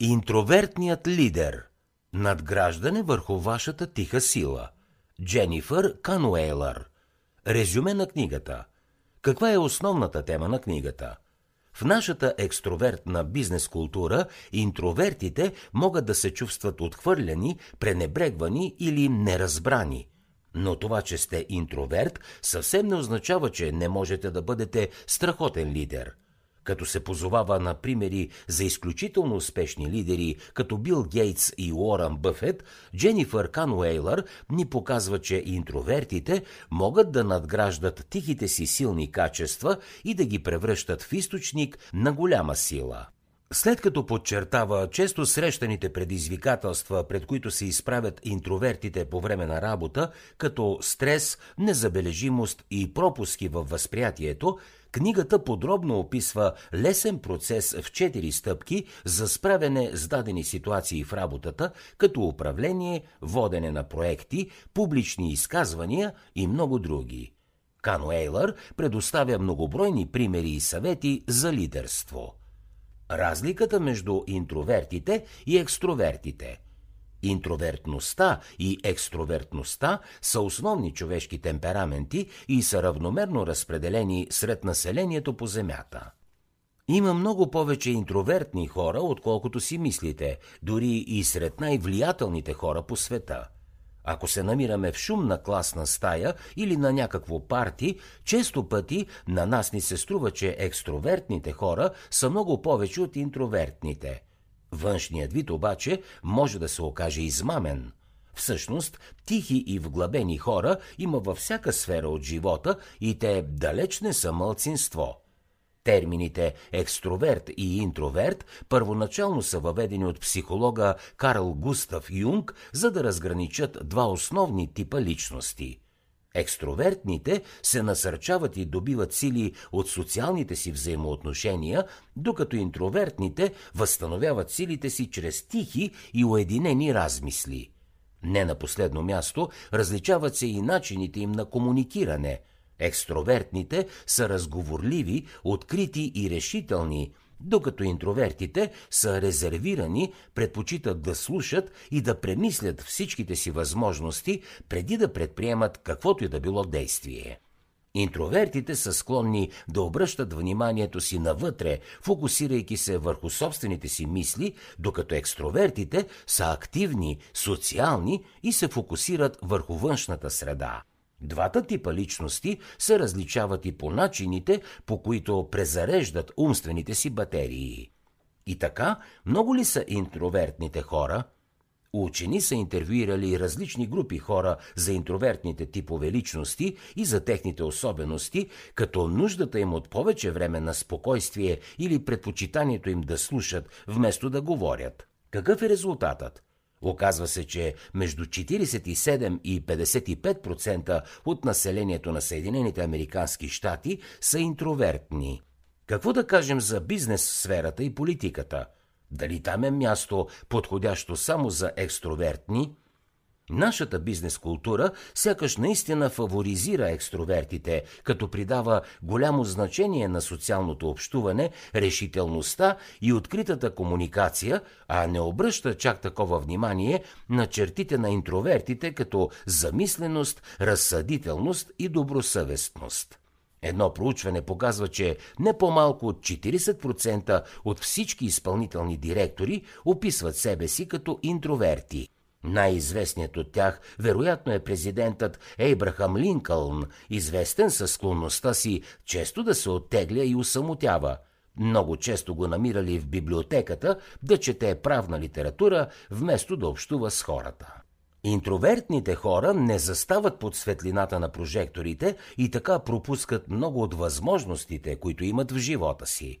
Интровертният лидер. Надграждане върху вашата тиха сила. Дженифър Кануейлър. Резюме на книгата. Каква е основната тема на книгата? В нашата екстровертна бизнес култура интровертите могат да се чувстват отхвърляни, пренебрегвани или неразбрани. Но това, че сте интроверт, съвсем не означава, че не можете да бъдете страхотен лидер – като се позовава на примери за изключително успешни лидери, като Бил Гейтс и Уорън Бъфет, Дженифър Кануейлър ни показва, че интровертите могат да надграждат тихите си силни качества и да ги превръщат в източник на голяма сила. След като подчертава често срещаните предизвикателства, пред които се изправят интровертите по време на работа, като стрес, незабележимост и пропуски във възприятието, Книгата подробно описва лесен процес в четири стъпки за справяне с дадени ситуации в работата, като управление, водене на проекти, публични изказвания и много други. Кано Ейлър предоставя многобройни примери и съвети за лидерство. Разликата между интровертите и екстровертите – Интровертността и екстровертността са основни човешки темпераменти и са равномерно разпределени сред населението по Земята. Има много повече интровертни хора, отколкото си мислите, дори и сред най-влиятелните хора по света. Ако се намираме в шумна класна стая или на някакво парти, често пъти на нас ни се струва, че екстровертните хора са много повече от интровертните – Външният вид обаче може да се окаже измамен. Всъщност, тихи и вглъбени хора има във всяка сфера от живота и те далеч не са мълцинство. Термините екстроверт и интроверт първоначално са въведени от психолога Карл Густав Юнг, за да разграничат два основни типа личности – Екстровертните се насърчават и добиват сили от социалните си взаимоотношения, докато интровертните възстановяват силите си чрез тихи и уединени размисли. Не на последно място различават се и начините им на комуникиране. Екстровертните са разговорливи, открити и решителни – докато интровертите са резервирани, предпочитат да слушат и да премислят всичките си възможности преди да предприемат каквото и да било действие. Интровертите са склонни да обръщат вниманието си навътре, фокусирайки се върху собствените си мисли, докато екстровертите са активни, социални и се фокусират върху външната среда. Двата типа личности се различават и по начините, по които презареждат умствените си батерии. И така, много ли са интровертните хора? Учени са интервюирали различни групи хора за интровертните типове личности и за техните особености, като нуждата им от повече време на спокойствие или предпочитанието им да слушат, вместо да говорят. Какъв е резултатът? Оказва се, че между 47 и 55% от населението на Съединените Американски щати са интровертни. Какво да кажем за бизнес сферата и политиката? Дали там е място подходящо само за екстровертни – Нашата бизнес култура сякаш наистина фаворизира екстровертите, като придава голямо значение на социалното общуване, решителността и откритата комуникация, а не обръща чак такова внимание на чертите на интровертите като замисленост, разсъдителност и добросъвестност. Едно проучване показва, че не по-малко от 40% от всички изпълнителни директори описват себе си като интроверти. Най-известният от тях вероятно е президентът Ейбрахам Линкълн, известен със склонността си често да се оттегля и усамотява. Много често го намирали в библиотеката да чете правна литература, вместо да общува с хората. Интровертните хора не застават под светлината на прожекторите и така пропускат много от възможностите, които имат в живота си.